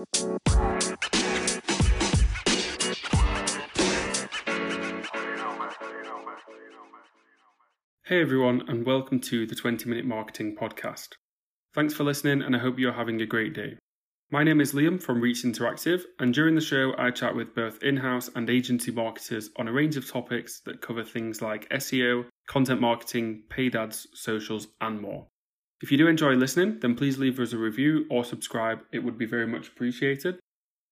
Hey everyone, and welcome to the 20 Minute Marketing Podcast. Thanks for listening, and I hope you're having a great day. My name is Liam from Reach Interactive, and during the show, I chat with both in house and agency marketers on a range of topics that cover things like SEO, content marketing, paid ads, socials, and more. If you do enjoy listening, then please leave us a review or subscribe, it would be very much appreciated.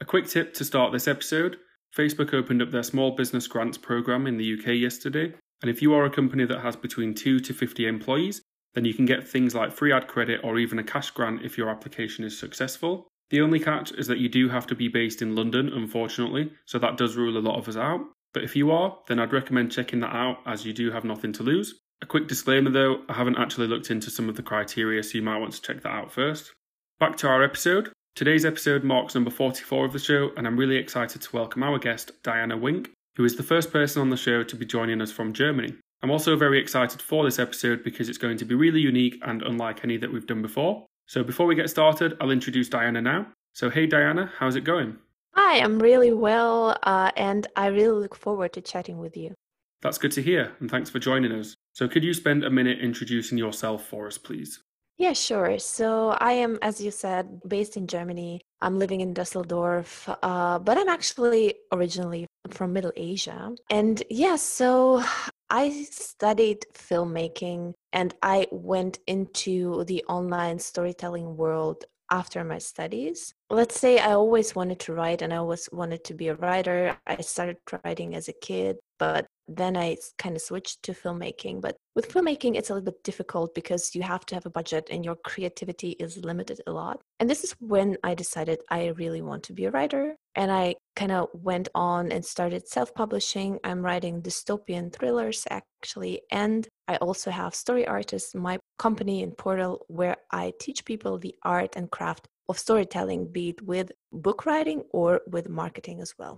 A quick tip to start this episode Facebook opened up their small business grants program in the UK yesterday, and if you are a company that has between 2 to 50 employees, then you can get things like free ad credit or even a cash grant if your application is successful. The only catch is that you do have to be based in London, unfortunately, so that does rule a lot of us out. But if you are, then I'd recommend checking that out as you do have nothing to lose. A quick disclaimer though, I haven't actually looked into some of the criteria, so you might want to check that out first. Back to our episode. Today's episode marks number 44 of the show, and I'm really excited to welcome our guest, Diana Wink, who is the first person on the show to be joining us from Germany. I'm also very excited for this episode because it's going to be really unique and unlike any that we've done before. So before we get started, I'll introduce Diana now. So, hey Diana, how's it going? Hi, I'm really well, uh, and I really look forward to chatting with you. That's good to hear, and thanks for joining us. So, could you spend a minute introducing yourself for us, please? Yeah, sure. So I am, as you said, based in Germany. I'm living in Dusseldorf, uh, but I'm actually originally from Middle Asia. And yeah, so I studied filmmaking and I went into the online storytelling world after my studies. Let's say I always wanted to write and I always wanted to be a writer. I started writing as a kid, but then I kind of switched to filmmaking. But with filmmaking, it's a little bit difficult because you have to have a budget and your creativity is limited a lot. And this is when I decided I really want to be a writer. And I kind of went on and started self publishing. I'm writing dystopian thrillers actually. And I also have Story Artists, my company and portal where I teach people the art and craft of storytelling, be it with book writing or with marketing as well.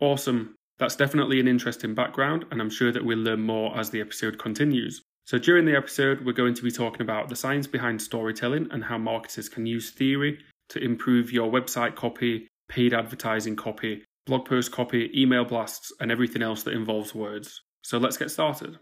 Awesome. That's definitely an interesting background, and I'm sure that we'll learn more as the episode continues. So, during the episode, we're going to be talking about the science behind storytelling and how marketers can use theory to improve your website copy, paid advertising copy, blog post copy, email blasts, and everything else that involves words. So, let's get started.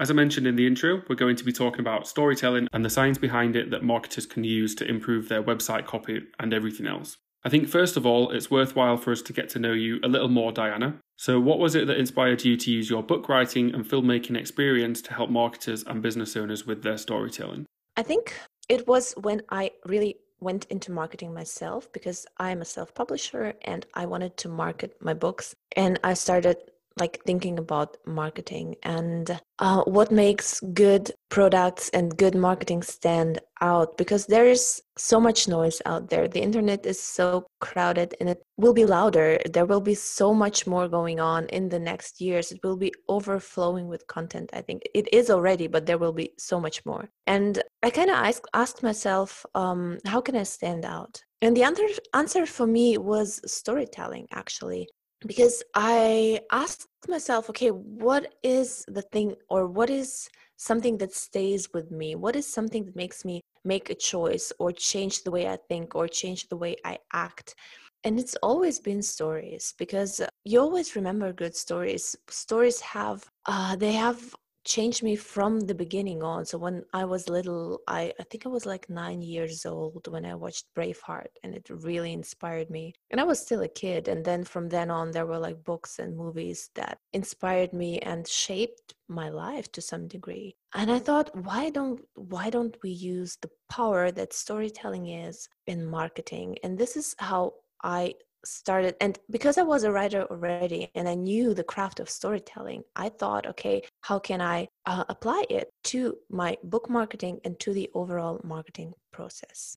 As I mentioned in the intro, we're going to be talking about storytelling and the science behind it that marketers can use to improve their website copy and everything else. I think, first of all, it's worthwhile for us to get to know you a little more, Diana. So, what was it that inspired you to use your book writing and filmmaking experience to help marketers and business owners with their storytelling? I think it was when I really went into marketing myself because I'm a self publisher and I wanted to market my books. And I started like thinking about marketing and uh, what makes good products and good marketing stand out because there is so much noise out there. The internet is so crowded and it will be louder. There will be so much more going on in the next years. It will be overflowing with content i think. It is already but there will be so much more. And i kind of asked, asked myself um, how can i stand out? And the answer, answer for me was storytelling actually because I asked myself, okay, what is the thing or what is something that stays with me? What is something that makes me make a choice or change the way I think or change the way I act? And it's always been stories because you always remember good stories. Stories have, uh, they have changed me from the beginning on. So when I was little, I, I think I was like nine years old when I watched Braveheart, and it really inspired me. And I was still a kid. And then from then on, there were like books and movies that inspired me and shaped my life to some degree. And I thought, why don't why don't we use the power that storytelling is in marketing? And this is how I started and because i was a writer already and i knew the craft of storytelling i thought okay how can i uh, apply it to my book marketing and to the overall marketing process?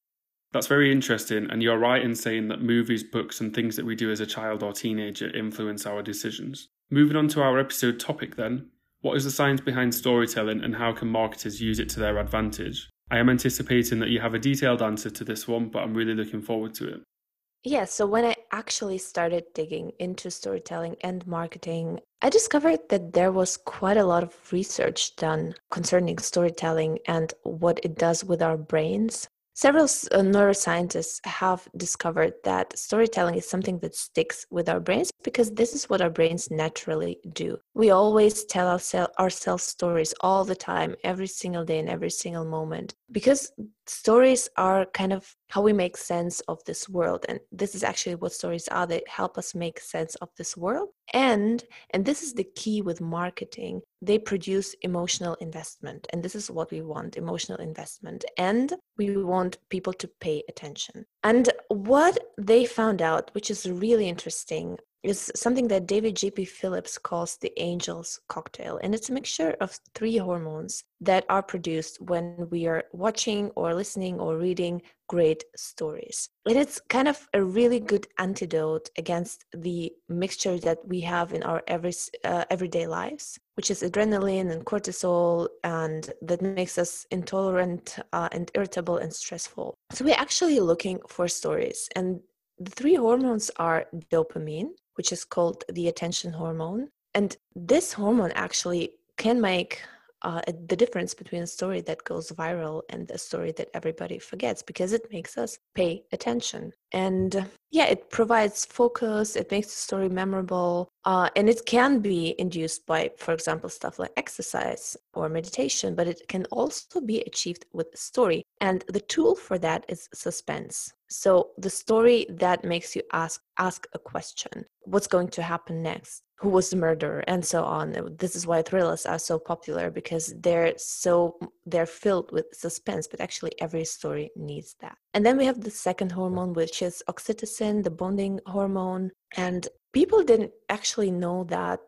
That's very interesting and you're right in saying that movies books and things that we do as a child or teenager influence our decisions. Moving on to our episode topic then what is the science behind storytelling and how can marketers use it to their advantage? I am anticipating that you have a detailed answer to this one but i'm really looking forward to it Yeah, so when I actually started digging into storytelling and marketing, I discovered that there was quite a lot of research done concerning storytelling and what it does with our brains. Several uh, neuroscientists have discovered that storytelling is something that sticks with our brains because this is what our brains naturally do. We always tell ourselves stories all the time, every single day and every single moment, because stories are kind of how we make sense of this world and this is actually what stories are they help us make sense of this world and and this is the key with marketing they produce emotional investment and this is what we want emotional investment and we want people to pay attention. And what they found out which is really interesting is something that David J.P. Phillips calls the angel's cocktail. And it's a mixture of three hormones that are produced when we are watching or listening or reading great stories. And it's kind of a really good antidote against the mixture that we have in our every, uh, everyday lives, which is adrenaline and cortisol, and that makes us intolerant uh, and irritable and stressful. So we're actually looking for stories. And the three hormones are dopamine, which is called the attention hormone. And this hormone actually can make uh, the difference between a story that goes viral and a story that everybody forgets because it makes us pay attention. And yeah, it provides focus, it makes the story memorable, uh, and it can be induced by, for example, stuff like exercise or meditation, but it can also be achieved with a story. And the tool for that is suspense. So the story that makes you ask ask a question. What's going to happen next? Who was the murderer? And so on. This is why thrillers are so popular because they're so they're filled with suspense, but actually every story needs that. And then we have the second hormone, which is oxytocin, the bonding hormone. And people didn't actually know that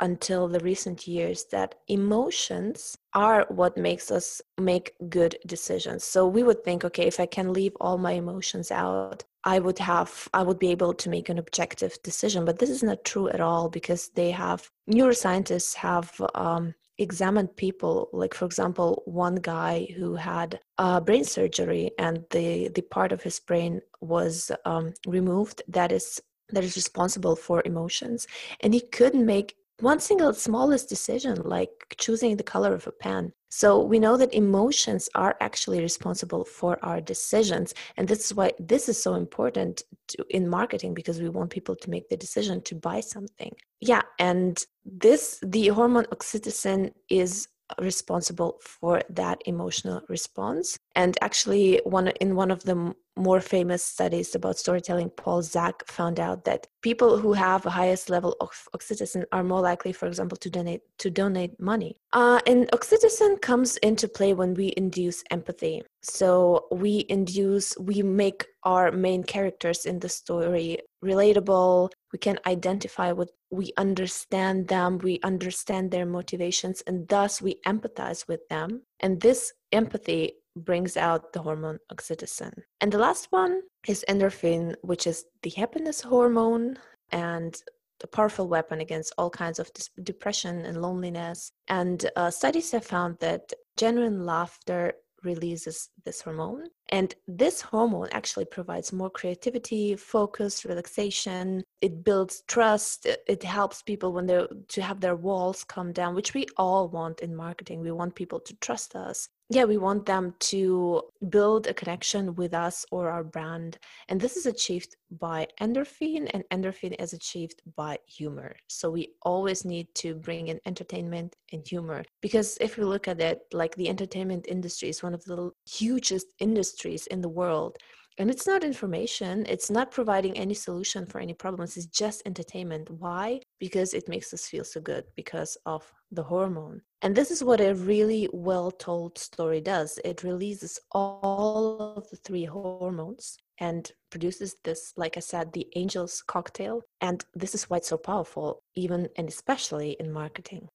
until the recent years that emotions are what makes us make good decisions. So we would think, okay, if I can leave all my emotions out, I would have, I would be able to make an objective decision. But this is not true at all because they have, neuroscientists have um, examined people like for example one guy who had uh, brain surgery and the the part of his brain was um, removed that is that is responsible for emotions and he couldn't make one single smallest decision like choosing the color of a pen. So we know that emotions are actually responsible for our decisions and this is why this is so important to, in marketing because we want people to make the decision to buy something. Yeah and this the hormone oxytocin is responsible for that emotional response and actually one in one of the more famous studies about storytelling, Paul Zak found out that people who have a highest level of oxytocin are more likely, for example, to donate to donate money. Uh, and oxytocin comes into play when we induce empathy. So we induce, we make our main characters in the story relatable. We can identify with, we understand them, we understand their motivations, and thus we empathize with them. And this empathy brings out the hormone oxytocin. And the last one is endorphin, which is the happiness hormone and a powerful weapon against all kinds of depression and loneliness. And uh, studies have found that genuine laughter releases this hormone. And this hormone actually provides more creativity, focus, relaxation. It builds trust. It helps people when they're to have their walls come down, which we all want in marketing. We want people to trust us yeah, we want them to build a connection with us or our brand. And this is achieved by endorphin, and endorphin is achieved by humor. So we always need to bring in entertainment and humor. Because if we look at it, like the entertainment industry is one of the hugest industries in the world. And it's not information it's not providing any solution for any problems it's just entertainment. Why? Because it makes us feel so good because of the hormone. And this is what a really well told story does. It releases all of the three hormones and produces this like i said the angel's cocktail. And this is why it's so powerful even and especially in marketing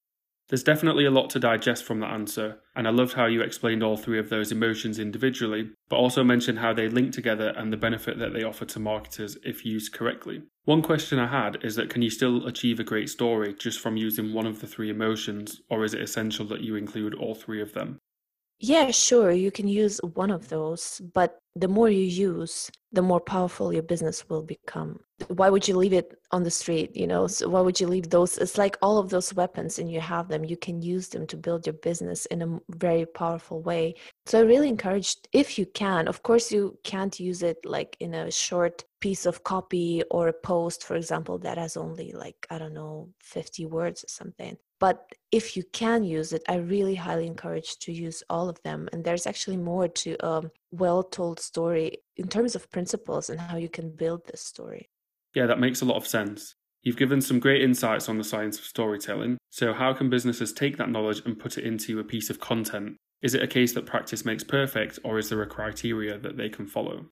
there's definitely a lot to digest from that answer, and I loved how you explained all three of those emotions individually, but also mentioned how they link together and the benefit that they offer to marketers if used correctly. One question I had is that can you still achieve a great story just from using one of the three emotions, or is it essential that you include all three of them? Yeah, sure. You can use one of those, but the more you use, the more powerful your business will become. Why would you leave it on the street? You know, so why would you leave those? It's like all of those weapons, and you have them. You can use them to build your business in a very powerful way. So I really encourage, if you can, of course, you can't use it like in a short piece of copy or a post, for example, that has only like, I don't know, 50 words or something. But if you can use it, I really highly encourage to use all of them. And there's actually more to a well told story in terms of principles and how you can build this story. Yeah, that makes a lot of sense. You've given some great insights on the science of storytelling. So, how can businesses take that knowledge and put it into a piece of content? Is it a case that practice makes perfect, or is there a criteria that they can follow?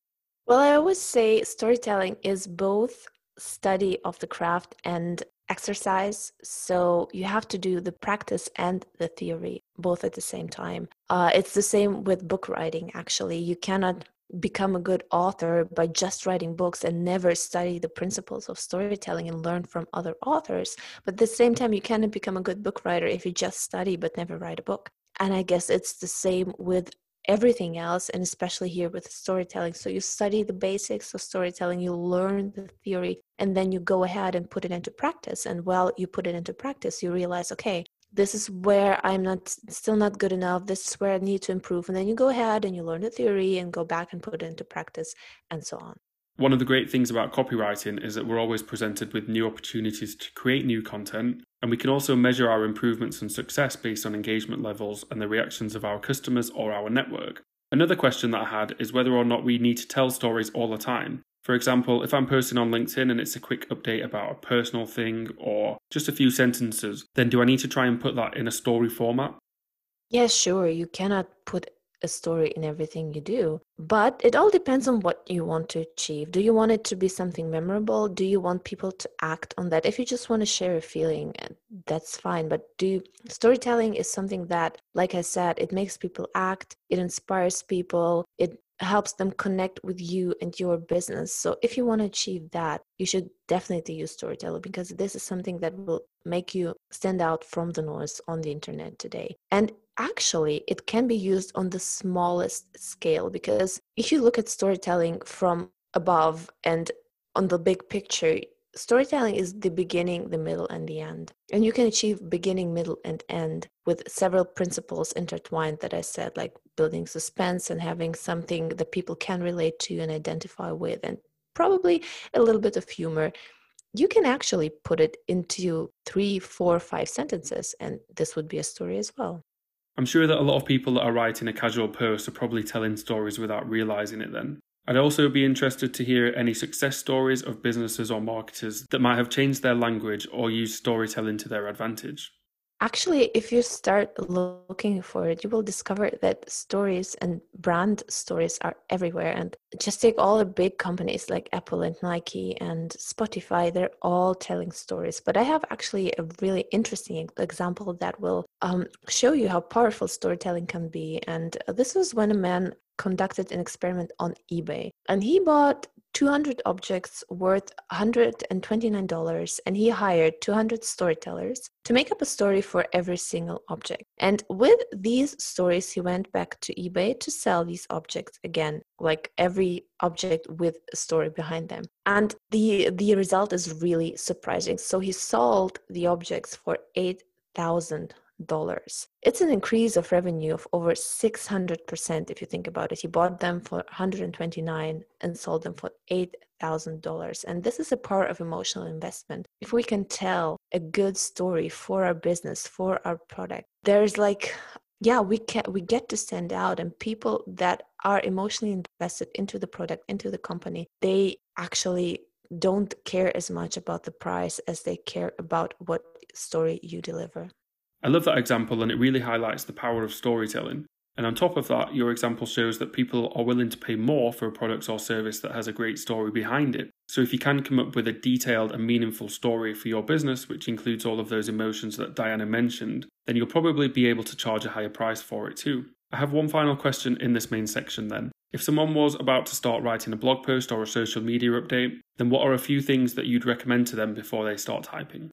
Well, I always say storytelling is both study of the craft and exercise. So you have to do the practice and the theory both at the same time. Uh, it's the same with book writing, actually. You cannot become a good author by just writing books and never study the principles of storytelling and learn from other authors. But at the same time, you cannot become a good book writer if you just study but never write a book. And I guess it's the same with everything else and especially here with storytelling. So you study the basics of storytelling you learn the theory and then you go ahead and put it into practice. And while you put it into practice you realize okay this is where i'm not still not good enough this is where i need to improve. And then you go ahead and you learn the theory and go back and put it into practice and so on one of the great things about copywriting is that we're always presented with new opportunities to create new content, and we can also measure our improvements and success based on engagement levels and the reactions of our customers or our network. Another question that I had is whether or not we need to tell stories all the time. For example, if I'm posting on LinkedIn and it's a quick update about a personal thing or just a few sentences, then do I need to try and put that in a story format? Yes, sure. You cannot put a story in everything you do. But it all depends on what you want to achieve. Do you want it to be something memorable? Do you want people to act on that? If you just want to share a feeling, eh, that's fine. But do you, storytelling is something that, like I said, it makes people act, it inspires people, it helps them connect with you and your business. So if you want to achieve that, you should definitely use storytelling because this is something that will make you stand out from the noise on the internet today. And actually, it can be used on the smallest scale because if you look at storytelling from above and on the big picture, storytelling is the beginning, the middle, and the end. And you can achieve beginning, middle, and end with several principles intertwined that I said, like building suspense and having something that people can relate to and identify with, and probably a little bit of humor. You can actually put it into three, four, five sentences, and this would be a story as well. I'm sure that a lot of people that are writing a casual post are probably telling stories without realizing it then. I'd also be interested to hear any success stories of businesses or marketers that might have changed their language or used storytelling to their advantage. Actually, if you start looking for it, you will discover that stories and brand stories are everywhere. And just take all the big companies like Apple and Nike and Spotify, they're all telling stories. But I have actually a really interesting example that will um, show you how powerful storytelling can be. And this was when a man conducted an experiment on eBay and he bought 200 objects worth $129 and he hired 200 storytellers to make up a story for every single object. And with these stories, he went back to eBay to sell these objects again, like every object with a story behind them. And the the result is really surprising. So he sold the objects for 8,000 dollars. It's an increase of revenue of over 600% if you think about it. He bought them for 129 and sold them for $8,000. And this is a part of emotional investment. If we can tell a good story for our business, for our product, there's like yeah we can we get to stand out and people that are emotionally invested into the product into the company they actually don't care as much about the price as they care about what story you deliver I love that example, and it really highlights the power of storytelling. And on top of that, your example shows that people are willing to pay more for a product or service that has a great story behind it. So, if you can come up with a detailed and meaningful story for your business, which includes all of those emotions that Diana mentioned, then you'll probably be able to charge a higher price for it too. I have one final question in this main section then. If someone was about to start writing a blog post or a social media update, then what are a few things that you'd recommend to them before they start typing?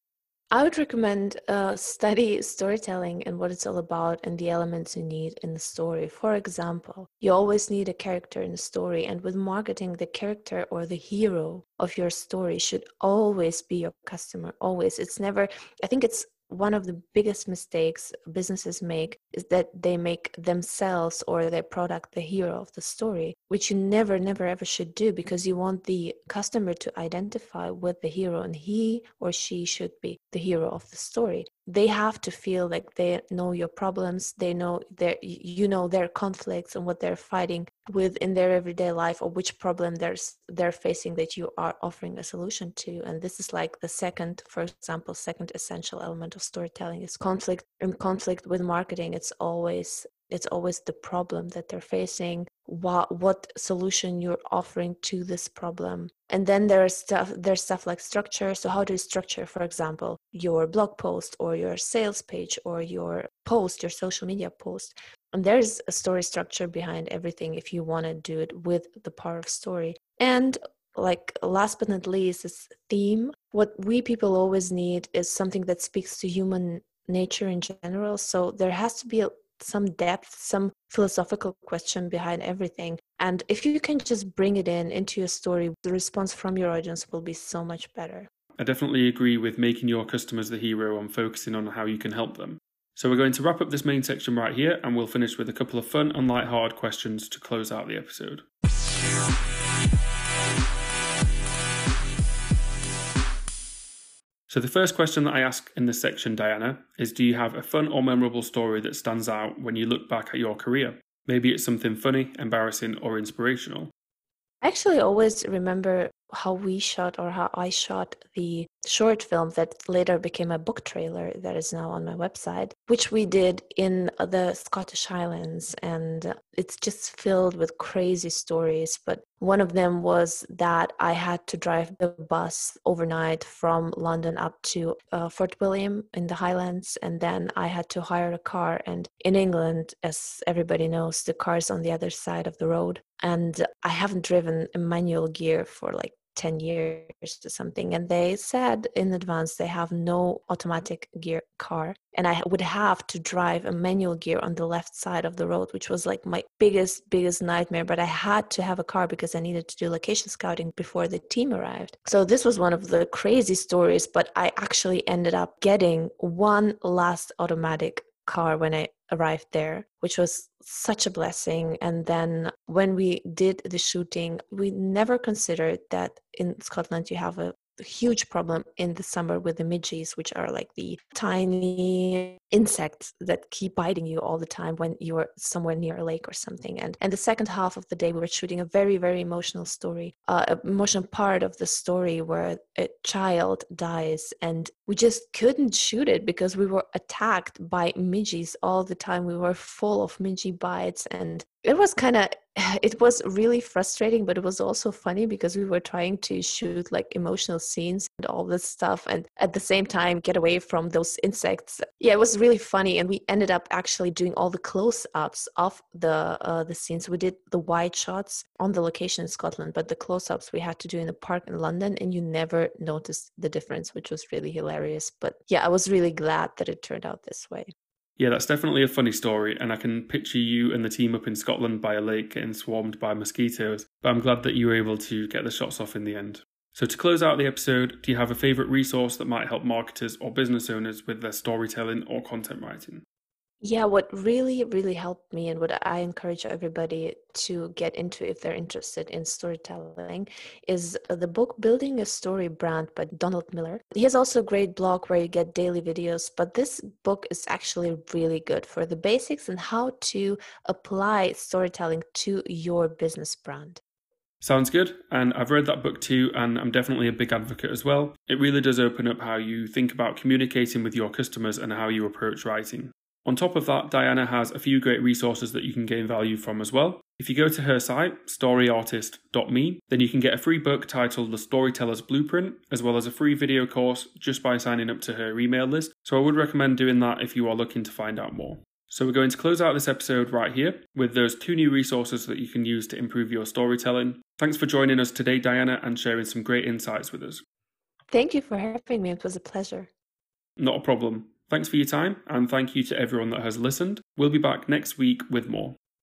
I would recommend uh, study storytelling and what it's all about and the elements you need in the story. For example, you always need a character in the story, and with marketing, the character or the hero of your story should always be your customer. Always. It's never, I think it's one of the biggest mistakes businesses make is that they make themselves or their product the hero of the story, which you never, never, ever should do because you want the customer to identify with the hero and he or she should be the hero of the story they have to feel like they know your problems they know their you know their conflicts and what they're fighting with in their everyday life or which problem they're they're facing that you are offering a solution to. And this is like the second for example second essential element of storytelling is conflict. In conflict with marketing it's always it's always the problem that they're facing what what solution you're offering to this problem and then there's stuff there's stuff like structure. So how do you structure for example your blog post or your sales page or your post your social media post? And there's a story structure behind everything if you want to do it with the power of story. And like last but not least is theme what we people always need is something that speaks to human nature in general. So there has to be a, some depth, some philosophical question behind everything. And if you can just bring it in into your story, the response from your audience will be so much better. I definitely agree with making your customers the hero and focusing on how you can help them. So we're going to wrap up this main section right here and we'll finish with a couple of fun and light-hearted questions to close out the episode. So, the first question that I ask in this section, Diana, is Do you have a fun or memorable story that stands out when you look back at your career? Maybe it's something funny, embarrassing, or inspirational. I actually always remember how we shot or how I shot the short film that later became a book trailer that is now on my website, which we did in the Scottish Highlands. And it's just filled with crazy stories. But one of them was that I had to drive the bus overnight from London up to uh, Fort William in the Highlands. And then I had to hire a car. And in England, as everybody knows, the car's on the other side of the road. And I haven't driven a manual gear for like 10 years or something and they said in advance they have no automatic gear car and i would have to drive a manual gear on the left side of the road which was like my biggest biggest nightmare but i had to have a car because i needed to do location scouting before the team arrived. So this was one of the crazy stories but i actually ended up getting one last automatic car when I arrived there, which was such a blessing. And then when we did the shooting, we never considered that in Scotland you have a huge problem in the summer with the midges, which are like the tiny insects that keep biting you all the time when you're somewhere near a lake or something. And and the second half of the day, we were shooting a very very emotional story, uh, emotional part of the story where a child dies, and we just couldn't shoot it because we were attacked by midges all the time. We were full of midgie bites, and it was kind of it was really frustrating but it was also funny because we were trying to shoot like emotional scenes and all this stuff and at the same time get away from those insects. Yeah it was really funny and we ended up actually doing all the close-ups of the uh, the scenes. We did the wide shots on the location in scotland but the close-ups we had to do in the park in london and you never noticed the difference which was really hilarious. But yeah i was really glad that it turned out this way yeah, that's definitely a funny story, and I can picture you and the team up in Scotland by a lake getting swarmed by mosquitoes, but I'm glad that you were able to get the shots off in the end. So, to close out the episode, do you have a favourite resource that might help marketers or business owners with their storytelling or content writing? Yeah, what really, really helped me and what I encourage everybody to get into if they're interested in storytelling is uh, the book Building a Story Brand by Donald Miller. He has also a great blog where you get daily videos, but this book is actually really good for the basics and how to apply storytelling to your business brand. Sounds good. And I've read that book too, and I'm definitely a big advocate as well. It really does open up how you think about communicating with your customers and how you approach writing. On top of that, Diana has a few great resources that you can gain value from as well. If you go to her site, storyartist.me, then you can get a free book titled The Storyteller's Blueprint, as well as a free video course just by signing up to her email list. So I would recommend doing that if you are looking to find out more. So we're going to close out this episode right here with those two new resources that you can use to improve your storytelling. Thanks for joining us today, Diana, and sharing some great insights with us. Thank you for having me. It was a pleasure. Not a problem. Thanks for your time, and thank you to everyone that has listened. We'll be back next week with more.